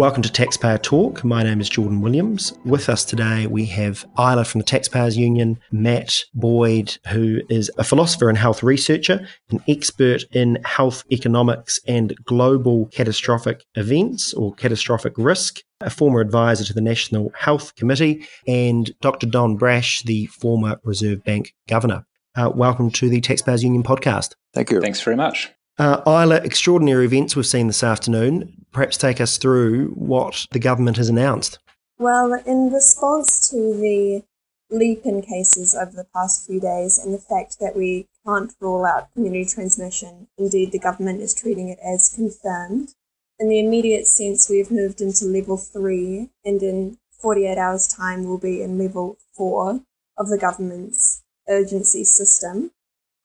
Welcome to Taxpayer Talk. My name is Jordan Williams. With us today, we have Isla from the Taxpayers Union, Matt Boyd, who is a philosopher and health researcher, an expert in health economics and global catastrophic events or catastrophic risk, a former advisor to the National Health Committee, and Dr. Don Brash, the former Reserve Bank governor. Uh, welcome to the Taxpayers Union podcast. Thank you. Thanks very much. Uh, Isla, extraordinary events we've seen this afternoon. Perhaps take us through what the government has announced. Well, in response to the leap in cases over the past few days and the fact that we can't rule out community transmission, indeed, the government is treating it as confirmed. In the immediate sense, we've moved into level three, and in 48 hours' time, we'll be in level four of the government's urgency system.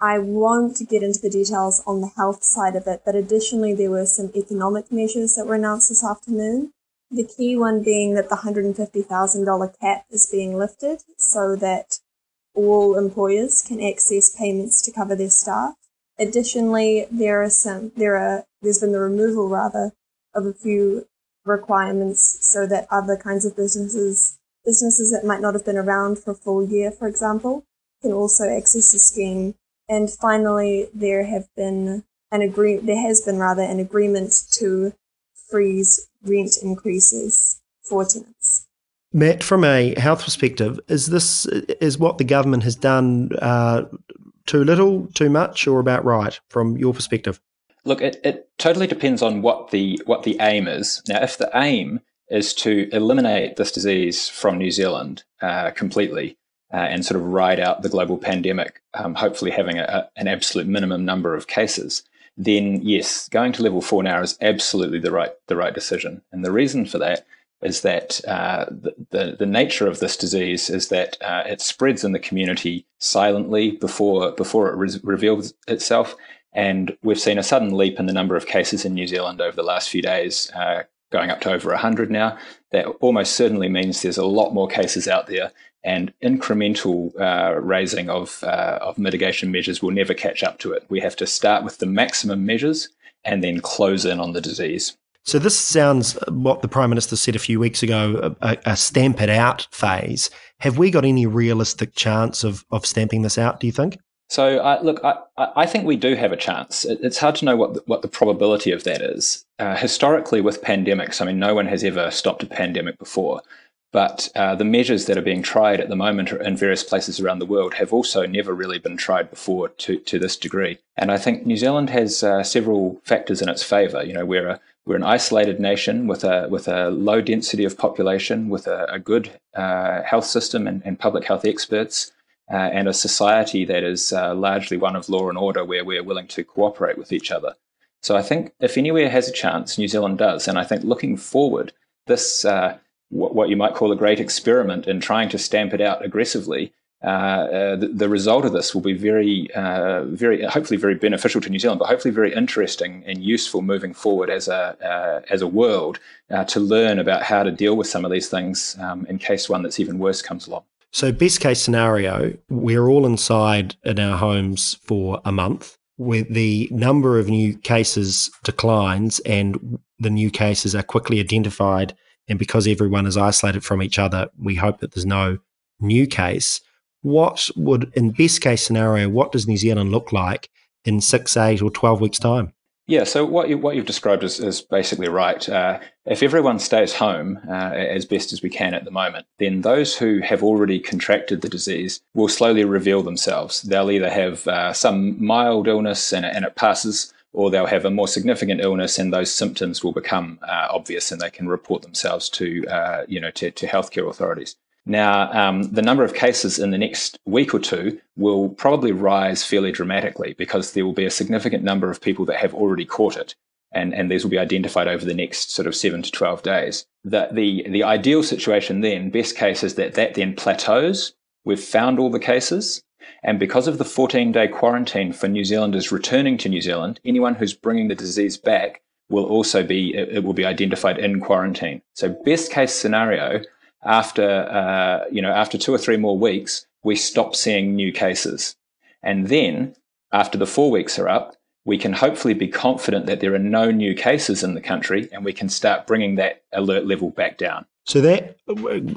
I won't get into the details on the health side of it, but additionally, there were some economic measures that were announced this afternoon. The key one being that the $150,000 cap is being lifted so that all employers can access payments to cover their staff. Additionally, there are some, there are, there's been the removal rather of a few requirements so that other kinds of businesses, businesses that might not have been around for a full year, for example, can also access the scheme and finally, there have been an agree there has been rather an agreement to freeze rent increases for tenants. Matt, from a health perspective, is this is what the government has done uh, too little, too much, or about right from your perspective? Look, it, it totally depends on what the what the aim is. Now, if the aim is to eliminate this disease from New Zealand uh, completely, uh, and sort of ride out the global pandemic, um, hopefully having a, an absolute minimum number of cases, then yes, going to level four now is absolutely the right the right decision. And the reason for that is that uh, the, the, the nature of this disease is that uh, it spreads in the community silently before before it re- reveals itself. And we've seen a sudden leap in the number of cases in New Zealand over the last few days, uh, going up to over 100 now. That almost certainly means there's a lot more cases out there, and incremental uh, raising of, uh, of mitigation measures will never catch up to it. We have to start with the maximum measures and then close in on the disease. So this sounds what the Prime Minister said a few weeks ago, a, a stamp it out phase. Have we got any realistic chance of, of stamping this out, do you think? So, uh, look, I, I, think we do have a chance. It's hard to know what the, what the probability of that is. Uh, historically, with pandemics, I mean, no one has ever stopped a pandemic before. But uh, the measures that are being tried at the moment in various places around the world have also never really been tried before to, to this degree. And I think New Zealand has uh, several factors in its favour. You know, we're a, we're an isolated nation with a with a low density of population, with a, a good uh, health system and, and, public health experts, uh, and a society that is uh, largely one of law and order, where we're willing to cooperate with each other. So I think if anywhere has a chance, New Zealand does. And I think looking forward, this uh, what you might call a great experiment in trying to stamp it out aggressively, uh, uh, the, the, result of this will be very, uh, very, hopefully, very beneficial to New Zealand, but hopefully very interesting and useful moving forward as a uh, as a world uh, to learn about how to deal with some of these things um, in case one that's even worse comes along. So, best case scenario, we're all inside in our homes for a month. Where the number of new cases declines and the new cases are quickly identified and because everyone is isolated from each other, we hope that there's no new case. What would, in best case scenario, what does New Zealand look like in six, eight, or 12 weeks' time? Yeah, so what, you, what you've described is, is basically right. Uh, if everyone stays home uh, as best as we can at the moment, then those who have already contracted the disease will slowly reveal themselves. They'll either have uh, some mild illness and, and it passes, or they'll have a more significant illness and those symptoms will become uh, obvious and they can report themselves to, uh, you know, to, to, healthcare authorities. Now, um, the number of cases in the next week or two will probably rise fairly dramatically because there will be a significant number of people that have already caught it. And, and these will be identified over the next sort of seven to 12 days. The, the, the ideal situation then, best case, is that that then plateaus. We've found all the cases and because of the 14 day quarantine for New Zealanders returning to New Zealand, anyone who's bringing the disease back will also be, it will be identified in quarantine. So best case scenario, after, uh, you know, after two or three more weeks, we stop seeing new cases. And then after the four weeks are up, we can hopefully be confident that there are no new cases in the country and we can start bringing that alert level back down. So that,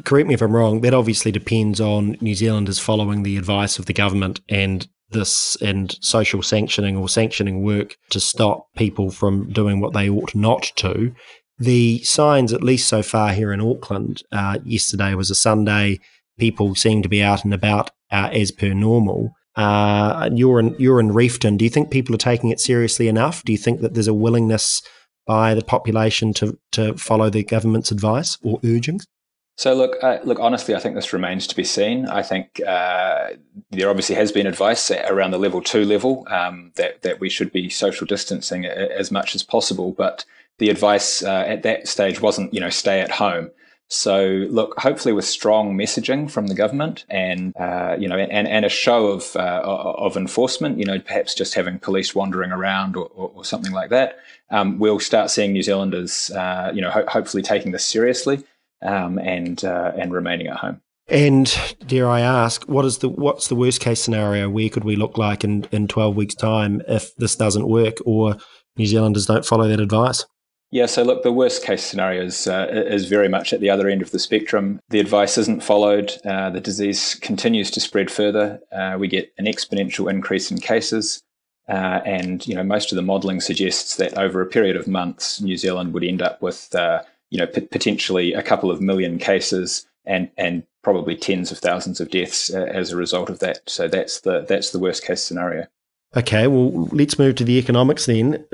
correct me if I'm wrong, that obviously depends on New Zealanders following the advice of the government and this and social sanctioning or sanctioning work to stop people from doing what they ought not to. The signs, at least so far here in Auckland, uh, yesterday was a Sunday. People seem to be out and about uh, as per normal. Uh, you're in you're in Reefton. Do you think people are taking it seriously enough? Do you think that there's a willingness by the population to to follow the government's advice or urgings? So look, uh, look. Honestly, I think this remains to be seen. I think uh, there obviously has been advice around the level two level um, that that we should be social distancing as much as possible, but the advice uh, at that stage wasn't, you know, stay at home. So look, hopefully with strong messaging from the government and uh, you know and, and a show of uh, of enforcement, you know, perhaps just having police wandering around or, or, or something like that, um, we'll start seeing New Zealanders, uh, you know, ho- hopefully taking this seriously um, and uh, and remaining at home. And dare I ask, what is the what's the worst case scenario? Where could we look like in in twelve weeks' time if this doesn't work or New Zealanders don't follow that advice? Yeah, so look, the worst case scenario is, uh, is very much at the other end of the spectrum. The advice isn't followed, uh, the disease continues to spread further, uh, we get an exponential increase in cases. Uh, and you know most of the modelling suggests that over a period of months, New Zealand would end up with uh, you know p- potentially a couple of million cases and and probably tens of thousands of deaths uh, as a result of that. So that's the that's the worst case scenario. Okay, well, let's move to the economics then.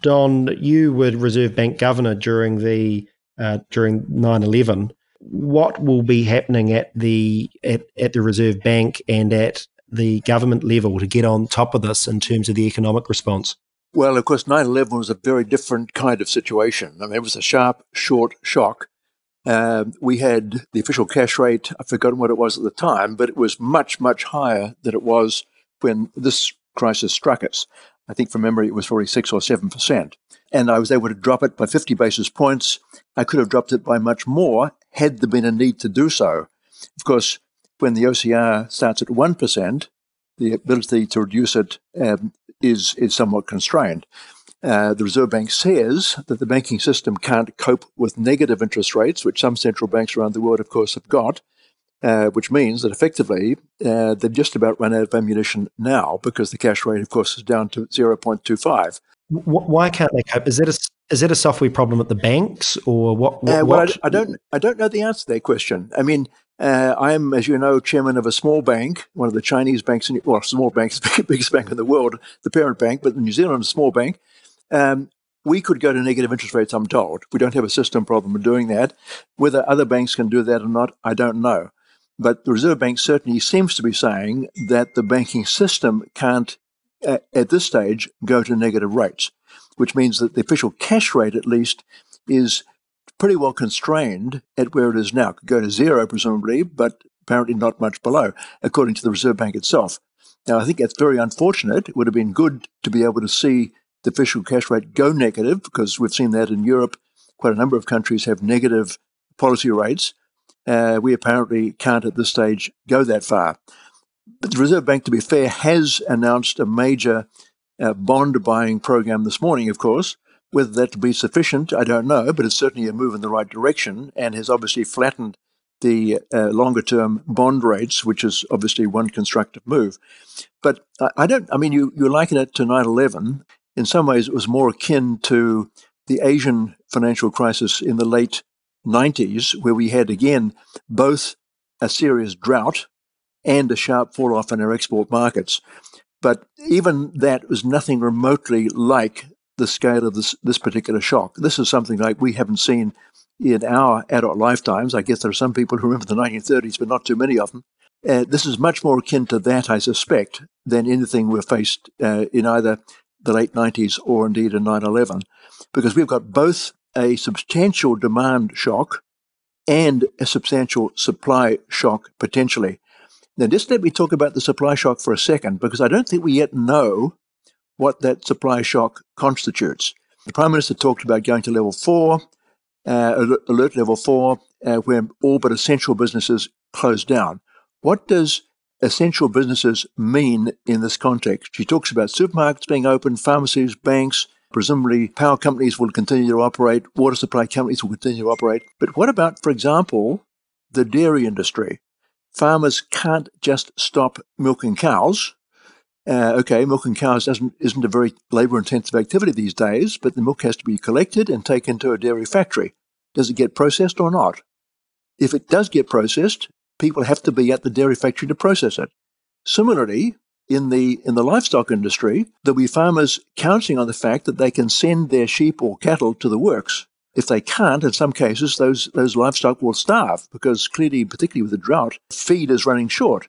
Don, you were Reserve Bank governor during the uh, during 9/11. What will be happening at the at, at the Reserve Bank and at the government level to get on top of this in terms of the economic response? Well, of course, 9 11 was a very different kind of situation. I mean, it was a sharp, short shock. Uh, we had the official cash rate, I've forgotten what it was at the time, but it was much, much higher than it was when this crisis struck us. I think from memory it was 46 or 7%. And I was able to drop it by 50 basis points. I could have dropped it by much more had there been a need to do so. Of course, when the OCR starts at 1%, the ability to reduce it um, is is somewhat constrained. Uh, the Reserve Bank says that the banking system can't cope with negative interest rates, which some central banks around the world, of course, have got. Uh, which means that effectively uh, they've just about run out of ammunition now because the cash rate, of course, is down to 0.25. Why can't they cope? Is that a is that a software problem at the banks or what? what, uh, well, I, I, don't I don't know the answer to that question. I mean, uh, I am, as you know, chairman of a small bank, one of the Chinese banks, in, well, small bank is the biggest bank in the world, the parent bank, but the New Zealand a small bank. Um, we could go to negative interest rates, I'm told. We don't have a system problem in doing that. Whether other banks can do that or not, I don't know. But the Reserve Bank certainly seems to be saying that the banking system can't, at this stage, go to negative rates, which means that the official cash rate, at least, is pretty well constrained at where it is now. It could go to zero, presumably, but apparently not much below, according to the Reserve Bank itself. Now, I think that's very unfortunate. It would have been good to be able to see the official cash rate go negative because we've seen that in Europe. Quite a number of countries have negative policy rates. Uh, we apparently can't at this stage go that far. But the Reserve Bank, to be fair, has announced a major uh, bond buying program this morning, of course. Whether that will be sufficient, I don't know, but it's certainly a move in the right direction and has obviously flattened the uh, longer term bond rates, which is obviously one constructive move. But I don't, I mean, you, you liken it to 9 11. In some ways, it was more akin to the Asian financial crisis in the late 90s, where we had again both a serious drought and a sharp fall off in our export markets. But even that was nothing remotely like the scale of this, this particular shock. This is something like we haven't seen in our adult lifetimes. I guess there are some people who remember the 1930s, but not too many of them. Uh, this is much more akin to that, I suspect, than anything we've faced uh, in either the late 90s or indeed in 9 11, because we've got both a substantial demand shock and a substantial supply shock potentially. Now, just let me talk about the supply shock for a second, because I don't think we yet know what that supply shock constitutes. The Prime Minister talked about going to level four, uh, alert level four, uh, where all but essential businesses close down. What does essential businesses mean in this context. She talks about supermarkets being open, pharmacies, banks, presumably power companies will continue to operate, water supply companies will continue to operate. But what about, for example, the dairy industry? Farmers can't just stop milking cows. Uh, okay, milking cows doesn't, isn't a very labor intensive activity these days, but the milk has to be collected and taken to a dairy factory. Does it get processed or not? If it does get processed, people have to be at the dairy factory to process it. Similarly, in the in the livestock industry, there'll be farmers counting on the fact that they can send their sheep or cattle to the works. If they can't, in some cases, those those livestock will starve because clearly, particularly with the drought, feed is running short.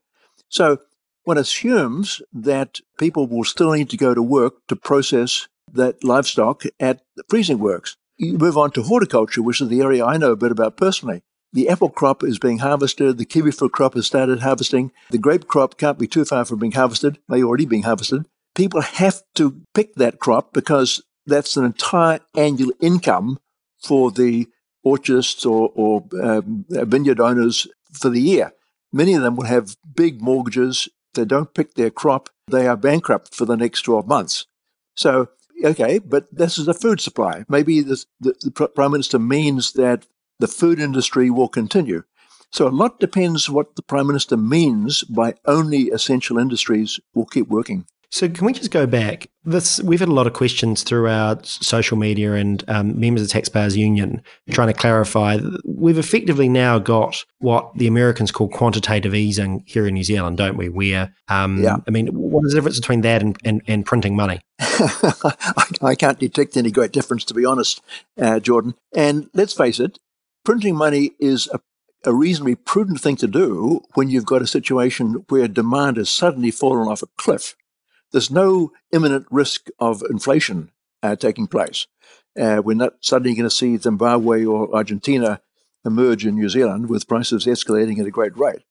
So one assumes that people will still need to go to work to process that livestock at the freezing works. You move on to horticulture, which is the area I know a bit about personally. The apple crop is being harvested. The kiwi fruit crop has started harvesting. The grape crop can't be too far from being harvested, may already being harvested. People have to pick that crop because that's an entire annual income for the orchardists or, or um, vineyard owners for the year. Many of them will have big mortgages. If they don't pick their crop, they are bankrupt for the next 12 months. So, okay, but this is a food supply. Maybe this, the, the Prime Minister means that the food industry will continue. So a lot depends what the Prime Minister means by only essential industries will keep working. So can we just go back? This we've had a lot of questions through our social media and um, members of the Taxpayers Union trying to clarify. We've effectively now got what the Americans call quantitative easing here in New Zealand, don't we? Where um, yeah. I mean, what is the difference between that and, and, and printing money? I, I, can't detect any great difference, to be honest, uh, Jordan. And let's face it, printing money is a, a reasonably prudent thing to do when you've got a situation where demand has suddenly fallen off a cliff. There's no imminent risk of inflation uh, taking place. Uh, we're not suddenly going to see Zimbabwe or Argentina emerge in New Zealand with prices escalating at a great rate,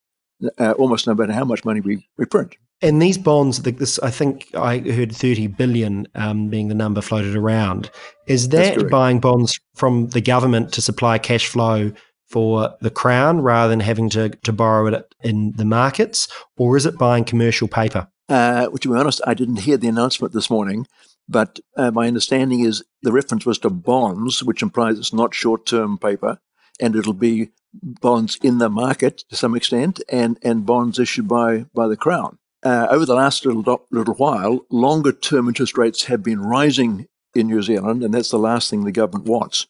uh, almost no matter how much money we, we print. And these bonds, this I think I heard thirty billion um, being the number floated around. Is that buying bonds from the government to supply cash flow for the crown rather than having to, to borrow it in the markets, or is it buying commercial paper? Uh, to be honest, I didn't hear the announcement this morning, but uh, my understanding is the reference was to bonds, which implies it's not short term paper, and it'll be bonds in the market to some extent, and, and bonds issued by, by the crown uh, over the last little, little while, longer term interest rates have been rising in New Zealand, and that's the last thing the government wants.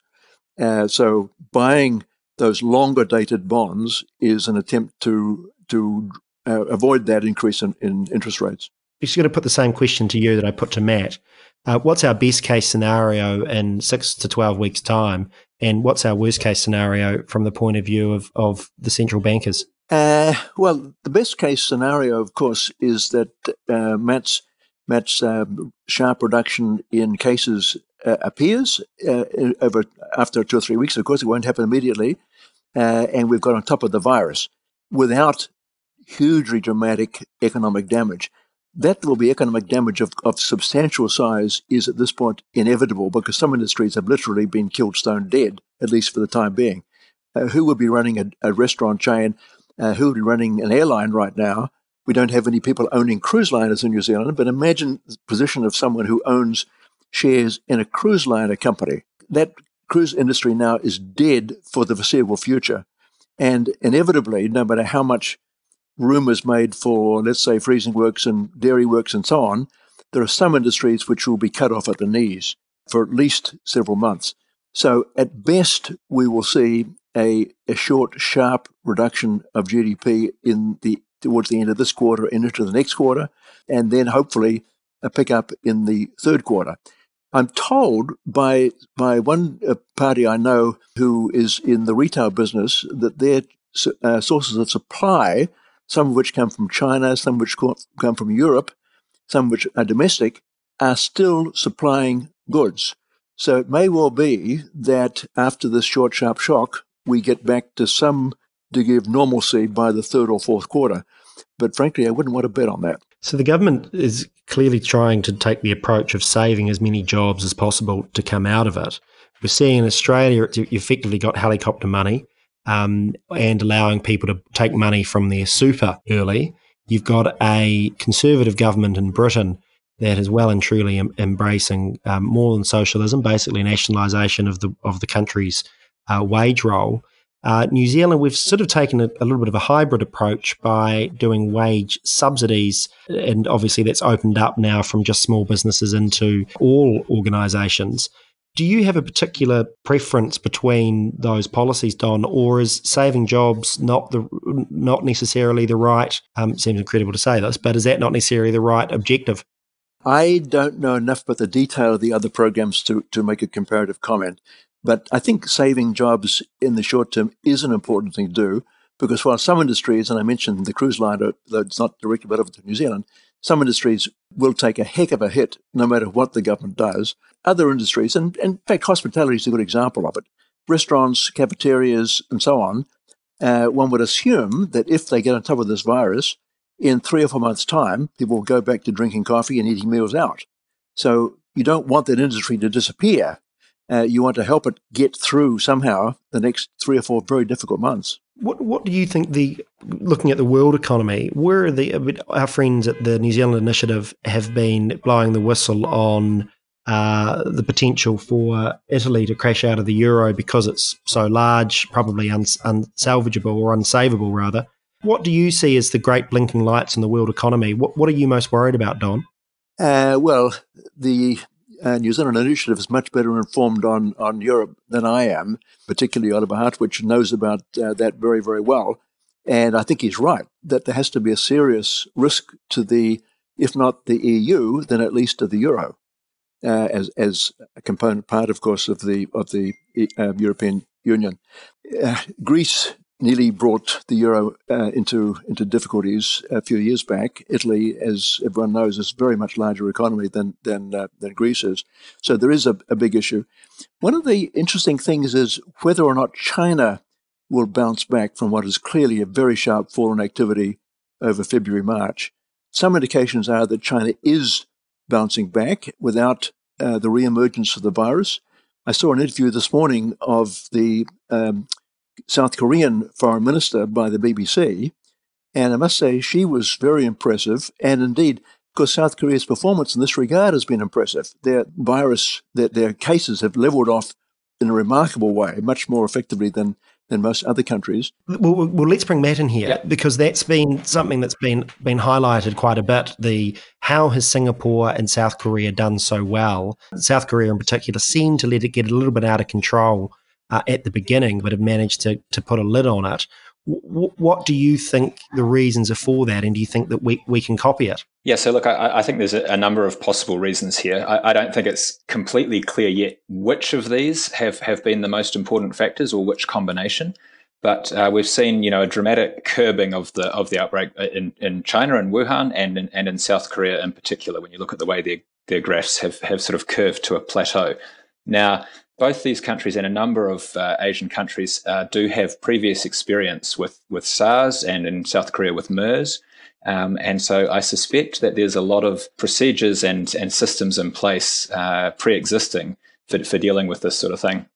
Uh, so buying those longer dated bonds is an attempt to to uh, avoid that increase in, in interest rates. I'm just going to put the same question to you that I put to Matt. Uh, what's our best case scenario in six to 12 weeks' time? And what's our worst case scenario from the point of view of, of the central bankers? Uh, well, the best case scenario, of course, is that uh, Matt's Matt's uh, sharp reduction in cases uh, appears uh, over after two or three weeks. Of course, it won't happen immediately, uh, and we've got on top of the virus without hugely dramatic economic damage. That will be economic damage of, of substantial size is at this point inevitable because some industries have literally been killed stone dead, at least for the time being. who would be running a, a restaurant chain uh, be running an airline right now. We don't have any people owning cruise liners in New Zealand, but imagine the position of someone who owns shares in a cruise liner company. That cruise industry now is dead for the foreseeable future. And inevitably, no matter how much room is made for, let's say, freezing works and dairy works and so on, there are some industries which will be cut off at the knees for at least several months. So, at best, we will see a, a short, sharp reduction of GDP in the towards the end of this quarter and into the next quarter, and then hopefully a pickup in the third quarter. I'm told by by one uh, party I know who is in the retail business that their uh, sources of supply, some of which come from China, some which come from Europe, some which are domestic, are still supplying goods. So it may well be that after this short, sharp shock, we get back to some degree of normalcy by the third or fourth quarter. But frankly, I wouldn't want to bet on that. So the government is clearly trying to take the approach of saving as many jobs as possible to come out of it. We're seeing in Australia, you've effectively got helicopter money um, and allowing people to take money from their super early. You've got a conservative government in Britain that is well and truly em- embracing um, more than socialism, basically nationalisation of the of the country's uh, wage roll. Uh, New Zealand, we've sort of taken a, a, little bit of a hybrid approach by doing wage subsidies, and obviously that's opened up now from just small businesses into all organisations. Do you have a particular preference between those policies, Don, or is saving jobs not the not necessarily the right? Um, seems incredible to say this, but is that not necessarily the right objective? I don't know enough about the detail of the other programs to, to make a comparative comment. But I think saving jobs in the short term is an important thing to do because while some industries, and I mentioned the cruise liner, though it's not directly relevant to New Zealand, some industries will take a heck of a hit no matter what the government does. Other industries, and, and in fact, hospitality is a good example of it, restaurants, cafeterias, and so on, uh, one would assume that if they get on top of this virus, in three or four months' time, people will go back to drinking coffee and eating meals out. So you don't want that industry to disappear. Uh, you want to help it get through somehow the next three or four very difficult months. What What do you think the looking at the world economy? Where are the our friends at the New Zealand Initiative have been blowing the whistle on uh, the potential for Italy to crash out of the euro because it's so large, probably uns- unsalvageable or unsavable rather. What do you see as the great blinking lights in the world economy? What What are you most worried about, Don? Uh, well, the uh, New Zealand Initiative is much better informed on, on Europe than I am, particularly Oliver Hartwich knows about uh, that very, very well. And I think he's right that there has to be a serious risk to the, if not the EU, then at least to the euro, uh, as as a component part, of course, of the of the uh, European Union. Uh, Greece nearly brought the euro uh, into into difficulties a few years back. Italy, as everyone knows, is a very much larger economy than than uh, than Greece is. So there is a, a, big issue. One of the interesting things is whether or not China will bounce back from what is clearly a very sharp fall in activity over February March. Some indications are that China is bouncing back without uh, the reemergence of the virus. I saw an interview this morning of the um, South Korean foreign minister by the BBC. And I must say, she was very impressive. And indeed, because South Korea's performance in this regard has been impressive. Their virus, their, their cases have leveled off in a remarkable way, much more effectively than than most other countries. Well, well, let's bring Matt in here yep. because that's been something that's been been highlighted quite a bit. The how has Singapore and South Korea done so well? South Korea, in particular, seemed to let it get a little bit out of control uh, at the beginning, but have managed to to put a lid on it. W- what do you think the reasons are for that, and do you think that we, we can copy it? Yeah, so look, I, I think there's a, a, number of possible reasons here. I, I, don't think it's completely clear yet which of these have, have been the most important factors or which combination. But uh, we've seen, you know, a dramatic curbing of the of the outbreak in, in China and Wuhan and in, and in South Korea in particular. When you look at the way their their graphs have, have sort of curved to a plateau. Now, both these countries and a number of uh, Asian countries uh, do have previous experience with, with SARS and in South Korea with MERS. Um, and so I suspect that there's a lot of procedures and, and systems in place uh, pre existing for, for dealing with this sort of thing.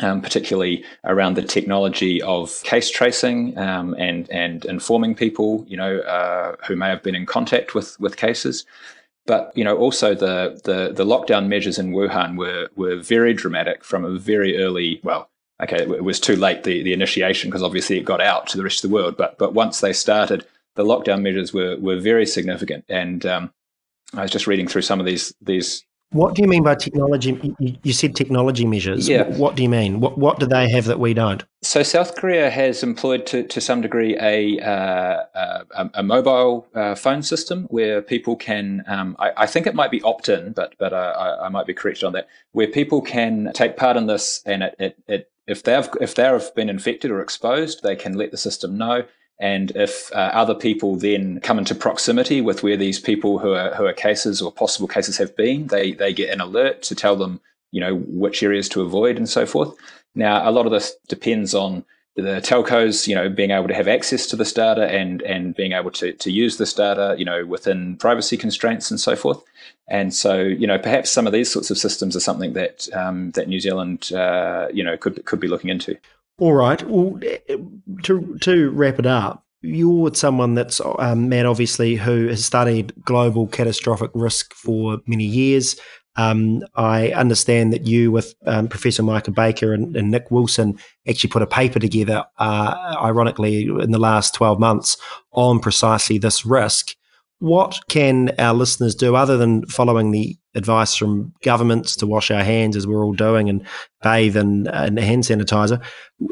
Um, particularly around the technology of case tracing um, and and informing people, you know, uh, who may have been in contact with with cases, but you know, also the the the lockdown measures in Wuhan were were very dramatic from a very early. Well, okay, it was too late the the initiation because obviously it got out to the rest of the world. But but once they started, the lockdown measures were were very significant. And um, I was just reading through some of these these what do you mean by technology? You said technology measures. Yeah. What do you mean? What What do they have that we don't? So South Korea has employed to, to some degree a uh, a, a, mobile uh, phone system where people can. Um, I, I, think it might be opt in, but but uh, I, I, might be corrected on that. Where people can take part in this, and it, it, it if they've if they have been infected or exposed, they can let the system know and if uh, other people then come into proximity with where these people who are who are cases or possible cases have been, they they get an alert to tell them, you know, which areas to avoid and so forth. Now, a lot of this depends on the telcos, you know, being able to have access to this data and and being able to to use this data, you know, within privacy constraints and so forth. And so, you know, perhaps some of these sorts of systems are something that um, that New Zealand, uh, you know, could could be looking into. All right. Well, to to wrap it up, you're someone that's um, Matt, obviously, who has studied global catastrophic risk for many years. Um, I understand that you, with um, Professor Michael Baker and, and, Nick Wilson, actually put a paper together, uh, ironically, in the last 12 months on precisely this risk. What can our listeners do other than following the advice from governments to wash our hands as we're all doing and bathe in, in hand sanitizer?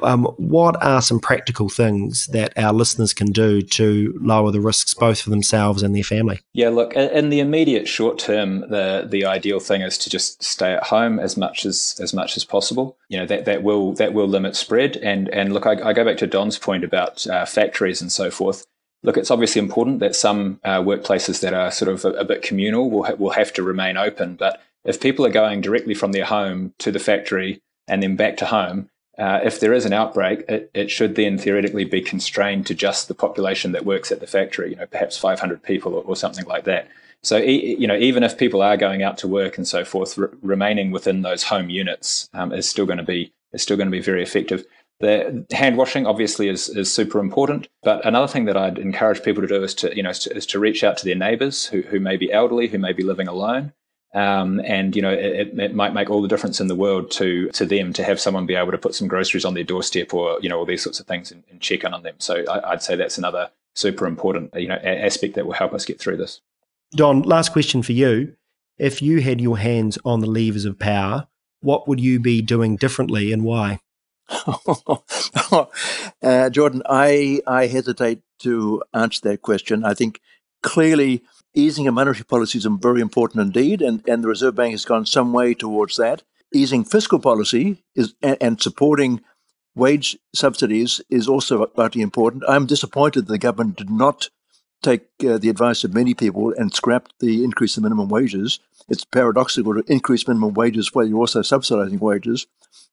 Um, what are some practical things that our listeners can do to lower the risks both for themselves and their family? Yeah, look, in the immediate short term, the the ideal thing is to just stay at home as much as as much as possible. You know that that will that will limit spread. And and look, I, I go back to Don's point about uh, factories and so forth Look, it's obviously important that some uh, workplaces that are sort of a, a bit communal will, ha- will have to remain open. But if people are going directly from their home to the factory and then back to home, uh, if there is an outbreak, it, it, should then theoretically be constrained to just the population that works at the factory, you know, perhaps 500 people or, or something like that. So, e- you know, even if people are going out to work and so forth, remaining within those home units um, is still going to be is still going to be very effective. The hand washing obviously is, is super important, but another thing that I'd encourage people to do is to you know is to, is to reach out to their neighbours who, who may be elderly, who may be living alone, um, and you know it, it, might make all the difference in the world to to them to have someone be able to put some groceries on their doorstep or you know all these sorts of things and, and check in on them. So I, would say that's another super important you know aspect that will help us get through this. Don, last question for you: If you had your hands on the levers of power, what would you be doing differently and why? uh, Jordan, I, I hesitate to answer that question. I think clearly easing of monetary policy is very important indeed, and, and the Reserve Bank has gone some way towards that. Easing fiscal policy is and, and supporting wage subsidies is also vitally important. I'm disappointed the government did not take uh, the advice of many people and scrap the increase in minimum wages. It's paradoxical to increase minimum wages while you're also subsidizing wages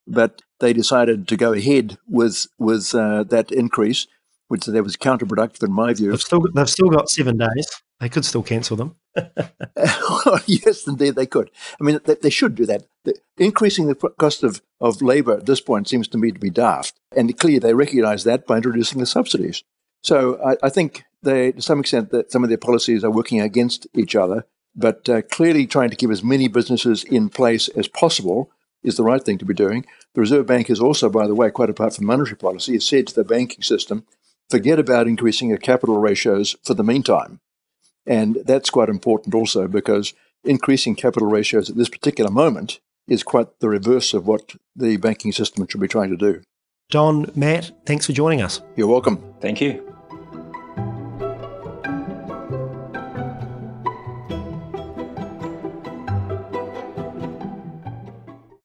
but they decided to go ahead with with uh, that increase, which that was counterproductive in my view. They've still they've still got seven days. They could still cancel them. yes, indeed they could. I mean, they, they should do that. The, increasing the cost of, of labour at this point seems to me to be daft, and clearly they recognise that by introducing the subsidies. So I, I, think they, to some extent, that some of their policies are working against each other, but uh, clearly trying to keep as many businesses in place as possible is the right thing to be doing. The Reserve Bank is also, by the way, quite apart from monetary policy, has said to the banking system, forget about increasing your capital ratios for the meantime. And that's quite important also because increasing capital ratios at this particular moment is quite the reverse of what the banking system should be trying to do. Don, Matt, thanks for joining us. You're welcome. Thank you.